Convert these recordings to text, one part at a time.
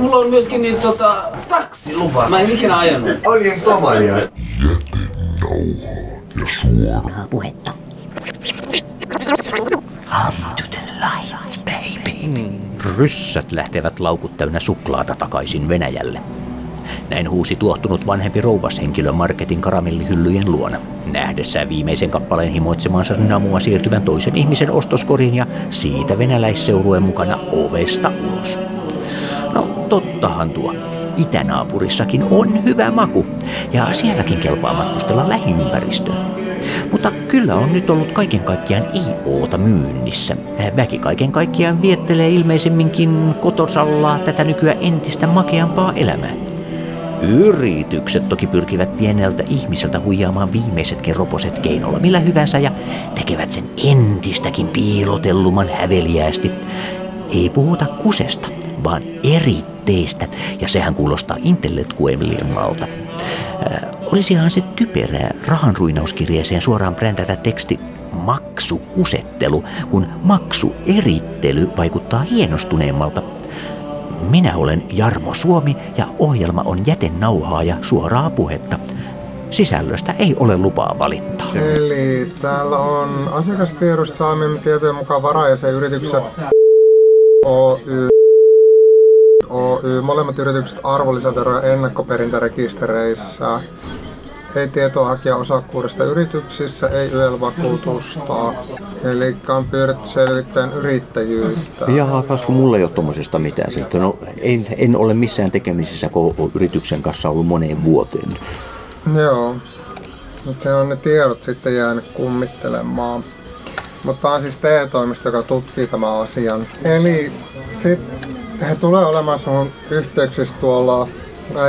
Mulla on myöskin niin, tota, taksilupa. Mä en ikinä ajanut. Oikein Somalia. puhetta. Ryssät lähtevät laukut täynnä suklaata takaisin Venäjälle. Näin huusi tuottunut vanhempi rouvashenkilö marketin karamellihyllyjen luona, nähdessään viimeisen kappaleen himoitsemansa namua siirtyvän toisen ihmisen ostoskoriin ja siitä venäläisseurueen mukana ovesta ulos. Tottahan tuo. Itänaapurissakin on hyvä maku, ja sielläkin kelpaa matkustella lähiympäristöön. Mutta kyllä on nyt ollut kaiken kaikkiaan ei-oota myynnissä. Väki kaiken kaikkiaan viettelee ilmeisemminkin kotosalla tätä nykyään entistä makeampaa elämää. Yritykset toki pyrkivät pieneltä ihmiseltä huijaamaan viimeisetkin roposet keinolla millä hyvänsä ja tekevät sen entistäkin piilotelluman häveliäästi. Ei puhuta kusesta, vaan eritteistä, ja sehän kuulostaa intellektuellimmalta. Äh, olisihan se typerää rahanruinauskirjeeseen suoraan brändätä teksti maksukusettelu, kun maksuerittely vaikuttaa hienostuneemmalta. Minä olen Jarmo Suomi ja ohjelma on jätenauhaa ja suoraa puhetta. Sisällöstä ei ole lupaa valittaa. Eli täällä on asiakastiedosta saamiemme tietojen mukaan varajäsen yrityksen Oy, Oy, molemmat yritykset arvonlisävero- ja ennakkoperintärekistereissä. Ei tietoa hakija osakkuudesta yrityksissä, ei YEL-vakuutusta. Eli on pyydetty selvittämään yrittäjyyttä. Jaha, kasku mulla ei ole tuommoisesta mitään. Sitten, no, en, en ole missään tekemisissä koko yrityksen kanssa ollut moneen vuoteen. Joo. Nyt se on ne tiedot sitten jäänyt kummittelemaan. Mutta on siis TE-toimisto, joka tutkii tämän asian. Eli sit he tulee olemaan sun yhteyksissä tuolla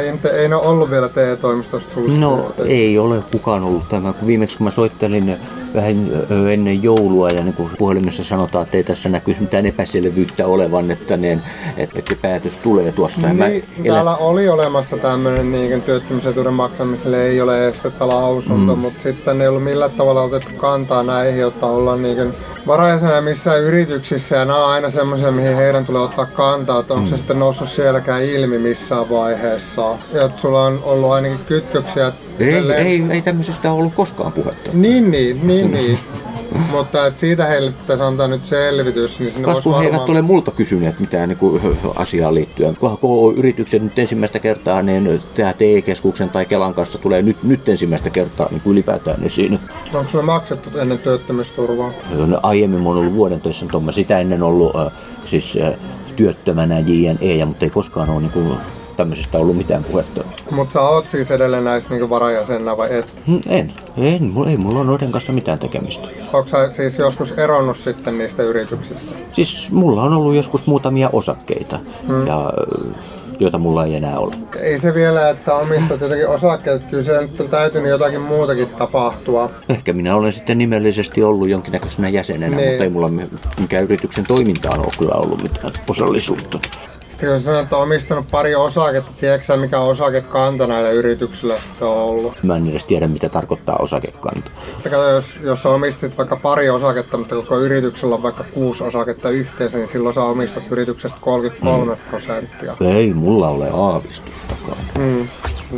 ei, ei ne ollut vielä TE-toimistosta susta. No ei ole kukaan ollut tämä. Viimeksi kun mä soittelin vähän ennen joulua ja niin kuin puhelimessa sanotaan, että ei tässä näkyisi mitään epäselvyyttä olevan, että, niin, että, että päätös tulee tuossa. Niin, mä täällä elä... oli olemassa tämmöinen niin työttömyysetuuden maksamiselle ei ole estettä lausunto, mm. mutta sitten ei ollut millään tavalla otettu kantaa näihin, jotta ollaan niin varajäsenä missään yrityksissä ja nämä on aina semmoisia, mihin heidän tulee ottaa kantaa, että onko mm. se sitten noussut sielläkään ilmi missään vaiheessa. Ja että sulla on ollut ainakin kytköksiä. Ei, ei, ei tämmöisestä ollut koskaan puhetta. Niin, niin, niin, niin. Mutta et siitä heille pitäisi antaa nyt selvitys. Niin Kas kun he eivät ole multa kysyneet mitään niin kuin, asiaan liittyen. Koko yritykset nyt ensimmäistä kertaa, niin tämä TE-keskuksen tai Kelan kanssa tulee nyt, nyt ensimmäistä kertaa niin kuin ylipäätään siinä. Onko sulle maksettu ennen työttömyysturvaa? No, aiemmin on ollut vuoden töissä, mutta sitä ennen ollut äh, siis, äh, työttömänä JNE, mutta ei koskaan ole niin kuin, tämmöisestä ollut mitään puhetta. Mutta sä oot siis edelleen näissä niinku varajäsenä vai et? Mm, en. En. Mulla, ei mulla ole noiden kanssa mitään tekemistä. Onko sä siis joskus eronnut sitten niistä yrityksistä? Siis mulla on ollut joskus muutamia osakkeita. Hmm. Ja joita mulla ei enää ole. Ei se vielä, että sä omistat jotakin osakkeet, kyllä se nyt on täytynyt jotakin muutakin tapahtua. Ehkä minä olen sitten nimellisesti ollut jonkinnäköisenä jäsenenä, niin. mutta ei mulla mikään yrityksen toimintaan ole kyllä ollut mitään osallisuutta. Sitten jos sanoit, että omistanut pari osaketta, tiedätkö mikä osakekanta näillä yrityksillä sitten on ollut? Mä en edes tiedä, mitä tarkoittaa osakekanta. Kato, jos, jos sä omistit vaikka pari osaketta, mutta koko yrityksellä on vaikka kuusi osaketta yhteensä, niin silloin sä omistat yrityksestä 33 mm. prosenttia. Ei mulla ole aavistustakaan. Mm.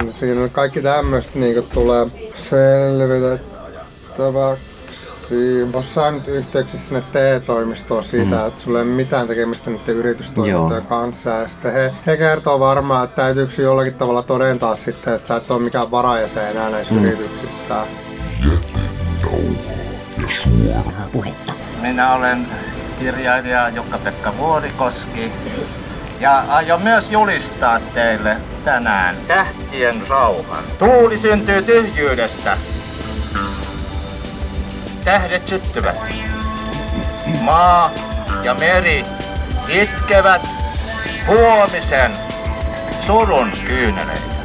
Siinä kaikki tämmöistä niin tulee selvitettäväksi nyt yhteyksissä sinne TE-toimistoon siitä, mm. että sulla ei ole mitään tekemistä niiden yritystoimintojen kanssa. Ja sitten he, he kertoo varmaan, että täytyykö jollakin tavalla todentaa sitten, että sä et ole mikään varajäsen enää näissä mm. yrityksissä. puhetta. Minä olen kirjailija Jukka-Pekka Vuorikoski ja aion myös julistaa teille tänään tähtien rauhan. Tuuli syntyy tyhjyydestä, tähdet syttyvät. Maa ja meri itkevät huomisen surun kyyneleitä.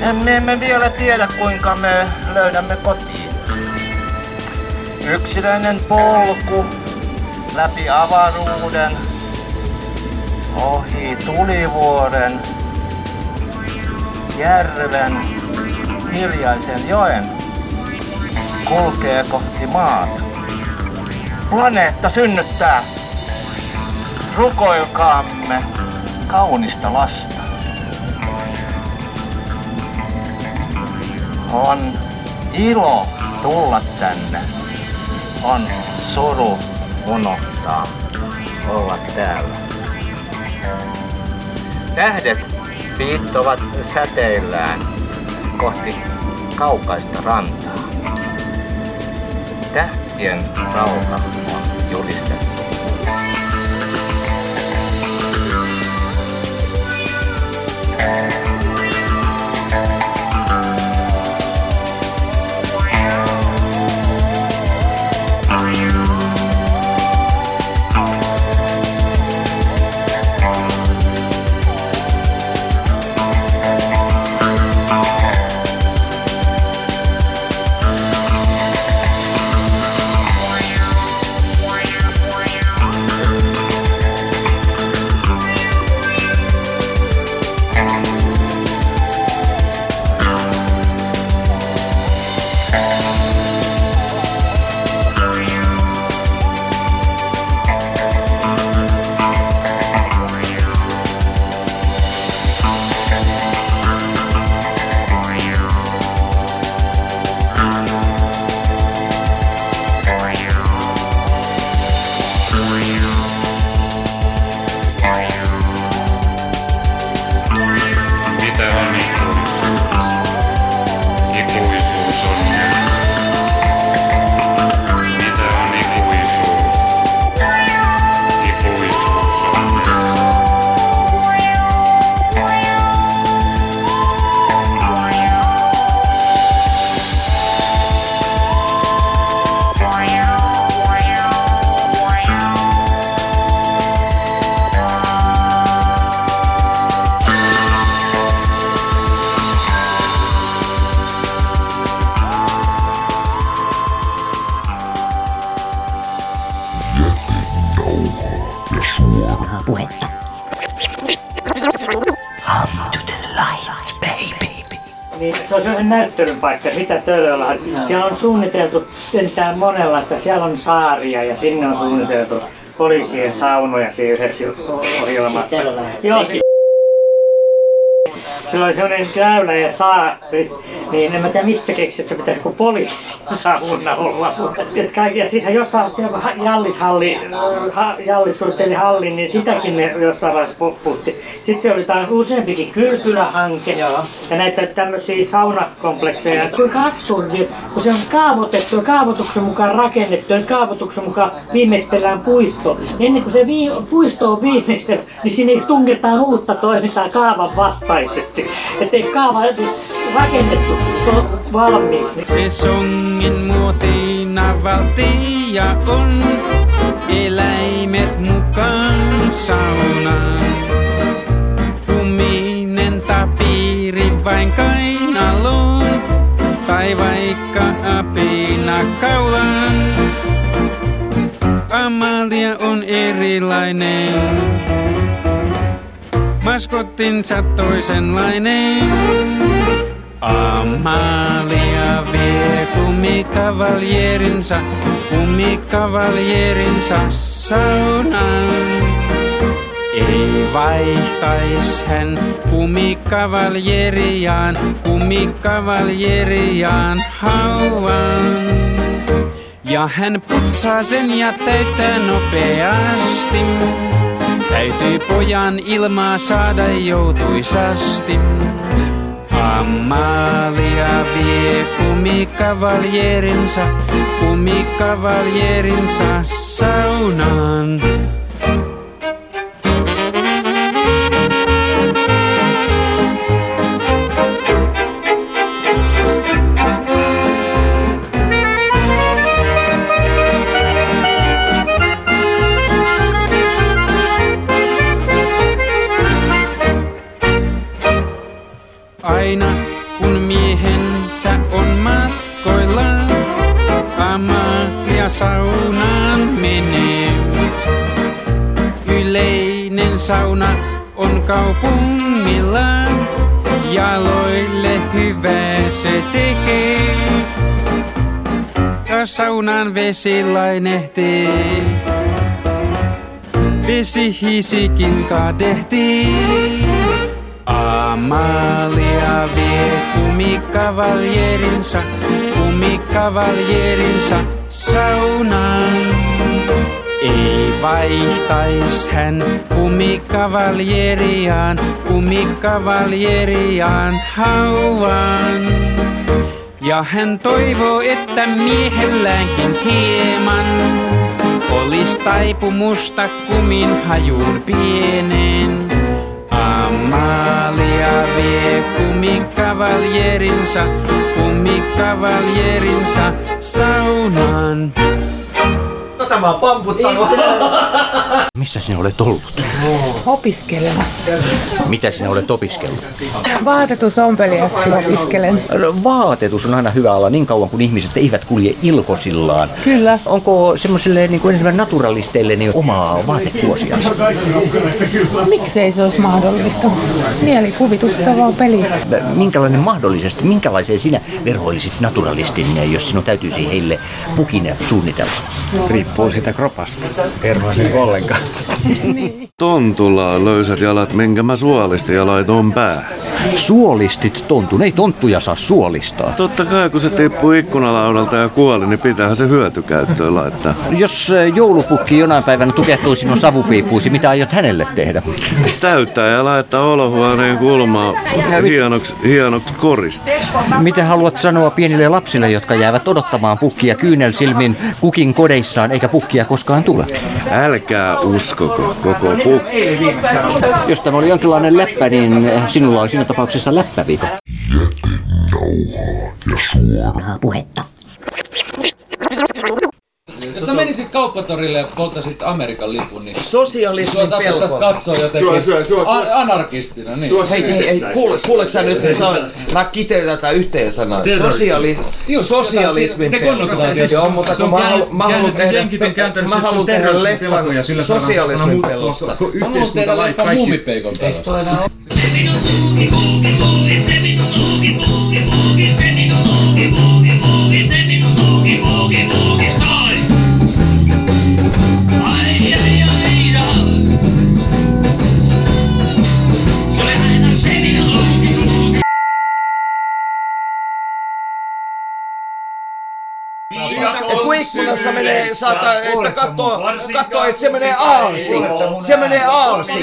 Emme emme vielä tiedä kuinka me löydämme kotiin. Yksilöinen polku läpi avaruuden, ohi tulivuoren, järven, hiljaisen joen kulkee kohti maata. Planeetta synnyttää rukoilkaamme kaunista lasta. On ilo tulla tänne. On suru unohtaa olla täällä. Tähdet viittovat säteillään kohti kaukaista rantaa. Tähtien rauha on julistettu. Mitä Se on sellainen näyttelyn paikka, sitä Töölöllä. Siellä on suunniteltu sentään monenlaista. Siellä on saaria ja sinne on suunniteltu poliisien saunoja siinä yhdessä ohjelmassa. Joo, si- Sillä oli sellainen käylä ja saari, niin en mä tiedä mistä keksit, että se pitää joku poliisisauna olla. Et kaikki, ja sitten jossain siellä ha- Jallishalli, ha, Jallis suunnitteli hallin, niin sitäkin ne jossain vaiheessa puhutti. Sitten se oli tämä useampikin kylpylähanke ja näitä tämmöisiä saunakomplekseja. Kuinka absurdi, kun se on kaavoitettu ja kaavoituksen mukaan rakennettu ja kaavoituksen mukaan viimeistellään puisto. Niin ennen kuin se vii, puisto on viimeistelty, niin sinne tungetaan uutta toimintaa kaavan vastaisesti. Että ei kaava siis rakennettu, valmiiksi. Sesongin muotina valtia on eläimet mukaan saunaan. Vain kainaloon tai vaikka apina kaulaan. Amalia on erilainen, maskottinsa toisenlainen. Amalia vie kumikavaljeerinsa, kumikavaljeerinsa saunaan. Ei vaihtais hän kumikavaljeriaan, kumikavaljeriaan hauaan. Ja hän putsaa sen ja täyttää nopeasti. Täytyy pojan ilmaa saada joutuisasti. Amalia vie kumikavaljerinsa, kumikavaljerinsa saunaan. Sauna on kaupungilla, jaloille hyvää se tekee. Ja saunan vesi lainehtii. vesihisikin kadehtii. Amalia vie kumikavaljeerinsa, kumikavaljeerinsa saunaan. Ei vaihtais hän kumikavaljeriaan, kumikavaljeriaan hauvaan. Ja hän toivoo, että miehelläänkin hieman olis taipumusta kumin hajuun pienen. Amalia vie kumikavaljerinsa, kumikavaljerinsa saunaan. Tämä on pamputtanut. Missä sinä olet ollut? Opiskelemassa. Mitä sinä olet opiskellut? Vaatetusompelijaksi opiskelen. No, Vaatetus on aina hyvä ala niin kauan, kun ihmiset eivät kulje ilkosillaan. Kyllä. Onko semmoiselle niin kuin enemmän naturalisteille niin omaa vaatekuosiansa? Miksei se olisi mahdollista? Mielikuvitustavaa peli. Minkälainen mahdollisesti, minkälaiseen sinä verhoilisit naturalistin, jos sinun täytyisi heille pukin suunnitella? Riippuu siitä kropasta. Tervasin ollenkaan. Tontulla on löysät jalat, minkä mä suolisti ja laitoin pää. Suolistit tontun, ei tonttuja saa suolistaa. Totta kai, kun se tippui ikkunalaudalta ja kuoli, niin pitäähän se hyötykäyttöön laittaa. Jos joulupukki jonain päivänä tukehtuu sinun savupiipuusi, mitä aiot hänelle tehdä? Täyttää ja laittaa olohuoneen kulmaa hienoksi, hienoksi korista. Mitä haluat sanoa pienille lapsille, jotka jäävät odottamaan pukkia kyynelsilmin kukin kodeissaan, eikä pukkia koskaan tule? Älkää uskoko koko pukki. Jos tämä oli jonkinlainen läppä, niin sinulla on siinä tapauksessa läppävika. Jätenauhaa ja suoraa puhetta. Jos sä menisit kauppatorille ja polttaisit Amerikan lipun, niin Sosialismin sua pelko. katsoa jotenkin suo- suo- suo- a- anarkistina. Niin. Hei, hei, hei, kuule, sä nyt, mä, mä kiteytän tätä yhteen sanaan. Sosiali, Just, sosialismin ne pelko. konnotaatiot. Joo, mutta Se on kun mä, kään- halu, mä haluan tehdä, jenkit on kääntänyt mä haluan tehdä leffan pelkoon ja sillä saadaan- sosialismin saadaan pelosta. Mä haluan tehdä leffan muumipeikon pelosta. Et kun ikkunassa menee, saata, että katsoo, katsoo, että se menee aalsi. Se menee aalsi.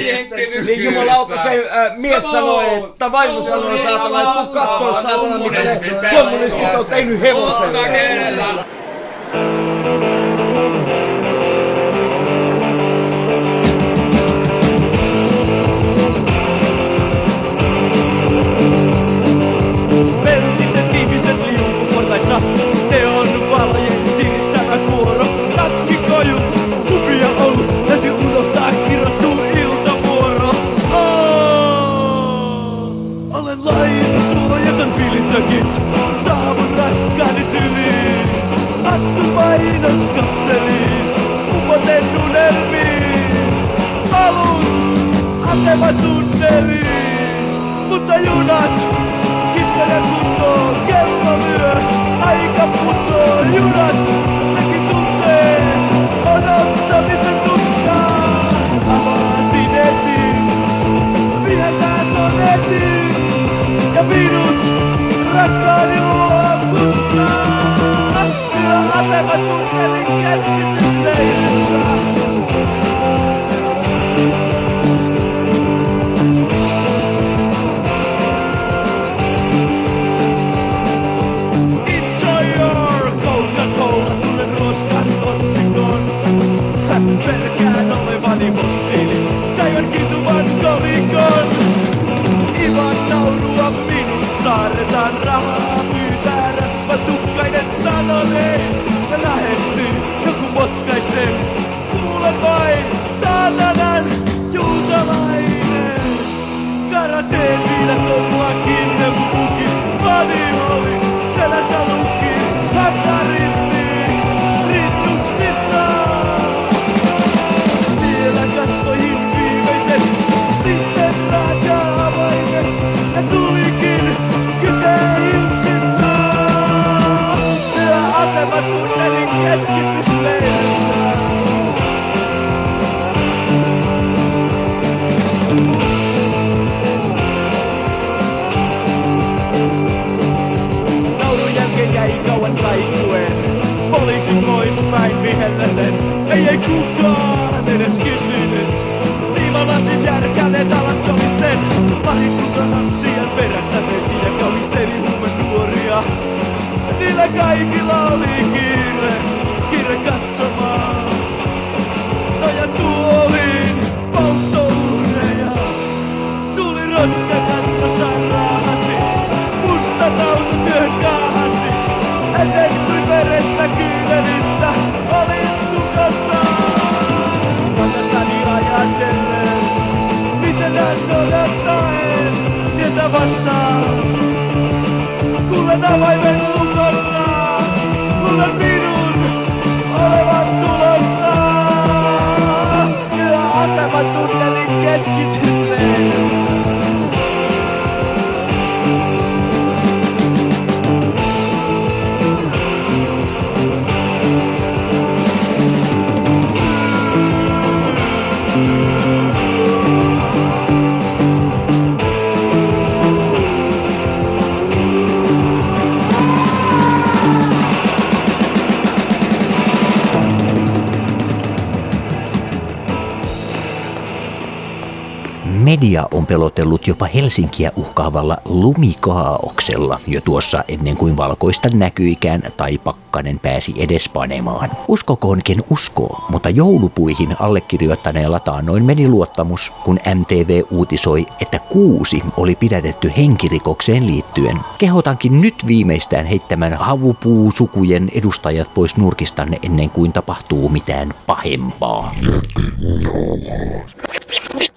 Niin jumalauta se äh, mies sanoi, että vaimo sanoi saatana, että tuu kattoo saatana, mitä ne kommunistit on tehnyt hevoselle. Όλεν λάει το σούδο για τον πύλη τσακή Ξάβοντα κάνει ζηλή Ας του πάει να σκαψελεί Που ποτέ του νερμή Άλλους ατέμα Μου τα γιούνατ Κι σκελεύουν το κέντρο μοιρε Αϊκα που το virus Rakarimu hapusta Rakarimu hapusta Rakarimu hapusta Rakarimu Media on pelotellut jopa Helsinkiä uhkaavalla lumikaauksella jo tuossa ennen kuin valkoista näkyikään tai pakkanen pääsi edes panemaan. Uskokoonkin uskoo, mutta joulupuihin allekirjoittaneella taannoin meni luottamus, kun MTV uutisoi, että kuusi oli pidätetty henkirikokseen liittyen. Kehotankin nyt viimeistään heittämään havupuusukujen edustajat pois nurkistanne ennen kuin tapahtuu mitään pahempaa. Kidutus,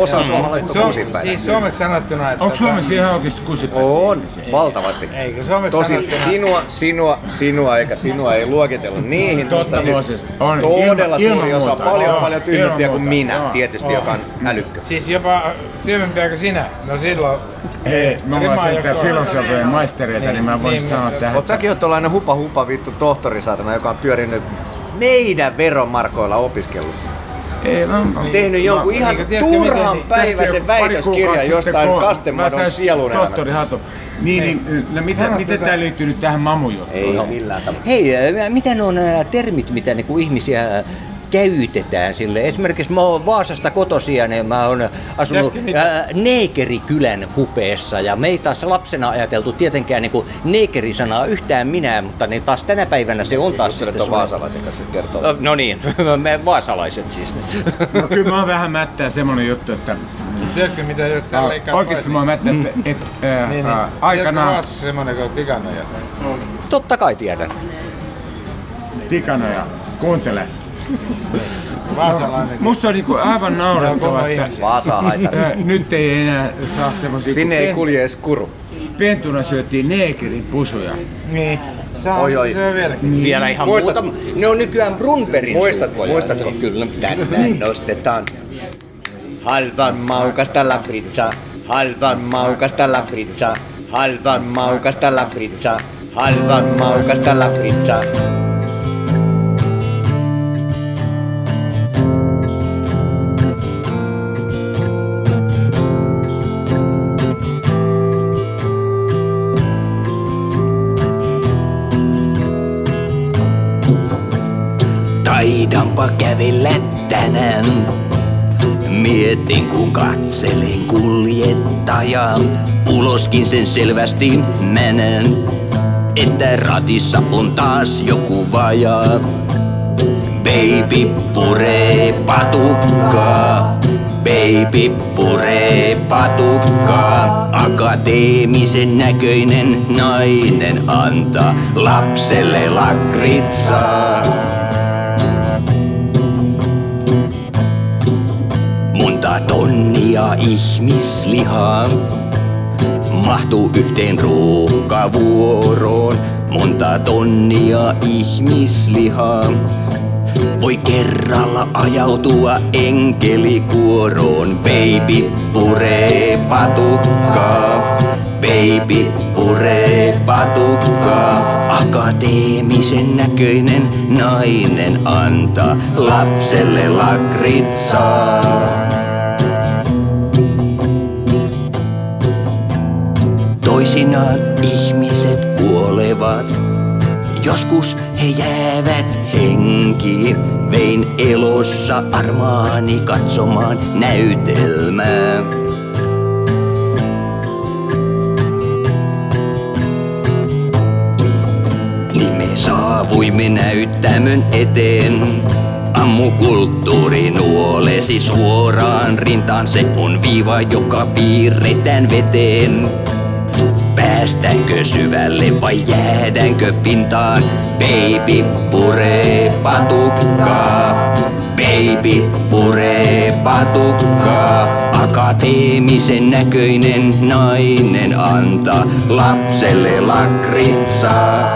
kusipäitä. Osa suomalaisista on kusipäitä. Siis suomeksi sanottuna, että... Onko Suomessa ihan oikeasti kusipäisiä On, ihmisiä? valtavasti. Eikö suomeksi Tosin sanottuna... sinua, sinua, sinua, eikä sinua ei luokitellut niihin, Totta, mutta siis On. todella Ilman- suuri ilman osa, muuta. paljon Joo, paljon tyhmempiä kuin muuta. minä, Joo, tietysti, joo. joka on älykkö. Siis jopa tyhmempiä kuin sinä. No silloin... Ei, me ollaan Rima sentään joko- filosofian maistereita, niin mä voisin Niin, sanoa tähän. Oot säkin oot hupa hupa vittu tohtori saatana, joka on pyörinyt meidän veromarkoilla opiskellut. Ei, mä, Tehnyt jonkun ihan Eikö tiedätkö, turhan miten- päiväisen väitöskirjan jostain kastemadon sielun elämästä. Tohtori Hato. Niin, niin, no mitä, Sano miten tätä. tää liittyy nyt tähän mamujuttuun? Ei millään tavalla. Hei, ne on nämä termit, mitä niinku ihmisiä käytetään sille. Esimerkiksi mä oon Vaasasta kotosia, niin mä oon asunut Tiedätkö ää, Neekerikylän kupeessa ja me ei taas lapsena ajateltu tietenkään niinku neekerisanaa yhtään minä, mutta niin taas tänä päivänä se on taas Juttelet sitten on vaasalaisen kanssa kertoo. No niin, me vaasalaiset siis. No kyllä mä oon vähän mättää semmonen juttu, että Tiedätkö mitä täällä äh, leikkaa oikeesti mä oon mättää, että et, äh, Niin, niin. äh, Tiedätkö aikanaan Vaasassa semmonen kuin tikanoja? Totta kai tiedän. tikanoja, kuuntele. Vaasalainen. Musta on niinku aivan naurettava, että Vaasaa nyt ei enää saa semmosia... Sinne ei kulje edes kuru. Pentuna syötiin neekerin pusuja. Niin. Se on, Oi, oi. se on vieläkin. Niin. Vielä ihan Muistat- muuta. Ne on nykyään Brunbergin Muistat, suukkoja. muistatko? Kyllä. Tänään nostetaan halvan maukasta lakritsa, halvan maukasta lakritsa, halvan maukasta lakritsa, halvan maukasta lakritsa. Taidanpa kävellä tänään. Mietin kun katselen kuljettajaa. Uloskin sen selvästi menen. Että ratissa on taas joku vajaa. Baby puree patukkaa. Baby puree patukkaa, akateemisen näköinen nainen antaa lapselle lakritsaa. Monta tonnia ihmislihaa mahtuu yhteen ruuhkavuoroon. Monta tonnia ihmislihaa voi kerralla ajautua enkelikuoroon. Baby puree patukkaa, baby puree patukkaa. Akateemisen näköinen nainen antaa lapselle lakritsaa. Toisinaan ihmiset kuolevat, joskus he jäävät henkiin. Vein elossa armaani katsomaan näytelmää. Niin me saavuimme näyttämön eteen. Ammukulttuuri nuolesi suoraan rintaan. Se on viiva, joka piirretään veteen. Päästäänkö syvälle vai jäädäänkö pintaan? Baby puree patukkaa. Baby puree patukkaa. Akateemisen näköinen nainen antaa lapselle lakritsaa.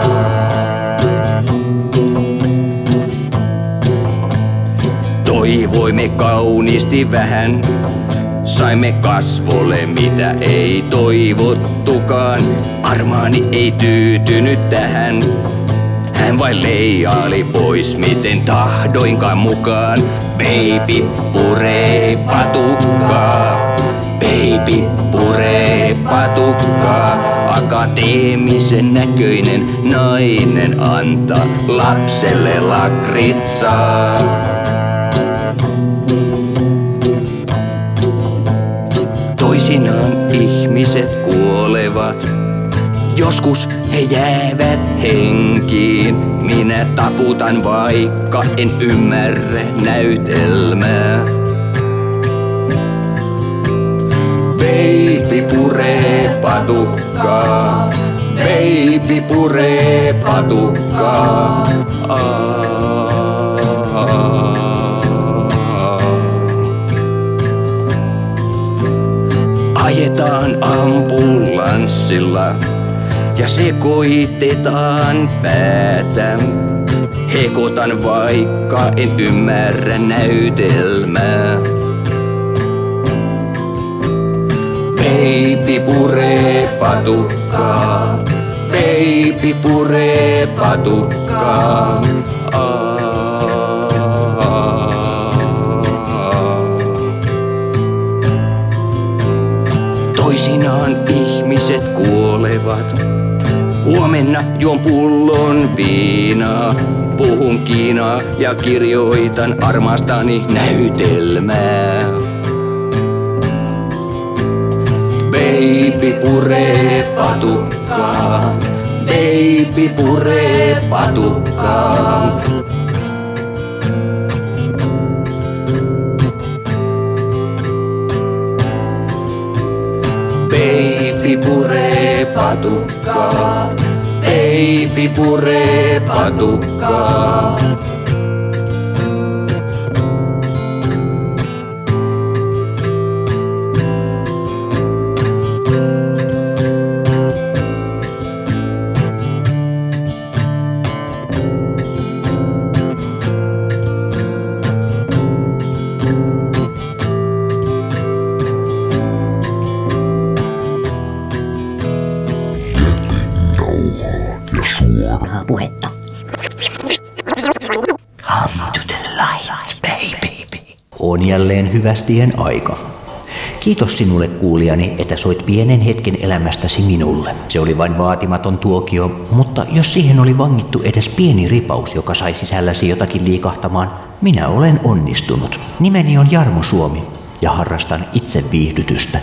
Toivoimme kauniisti vähän, Saimme kasvolle mitä ei toivottukaan. Armaani ei tyytynyt tähän. Hän vain leijaili pois, miten tahdoinkaan mukaan. Baby puree patukkaa. Baby puree patukkaa. Akateemisen näköinen nainen antaa lapselle lakritsaa. Toisinaan ihmiset kuolevat, joskus he jäävät henkiin. Minä taputan vaikka en ymmärrä näytelmää. Baby puree patukkaa, baby puree patukkaa. Aa. Ajetaan ambulanssilla ja sekoitetaan päätä. Hekotan vaikka en ymmärrä näytelmää. Baby puree patukkaa, baby puree patukkaa. Toisinaan ihmiset kuolevat. Huomenna juon pullon viinaa. Puhun Kiinaa ja kirjoitan armastani näytelmää. Baby puree patukkaa, baby puree patukkaa. Baby puree patukkaa, baby puree patukkaa. Jälleen hyvästien aika. Kiitos sinulle kuulijani, että soit pienen hetken elämästäsi minulle. Se oli vain vaatimaton tuokio, mutta jos siihen oli vangittu edes pieni ripaus, joka sai sisälläsi jotakin liikahtamaan, minä olen onnistunut. Nimeni on Jarmo Suomi ja harrastan itse viihdytystä.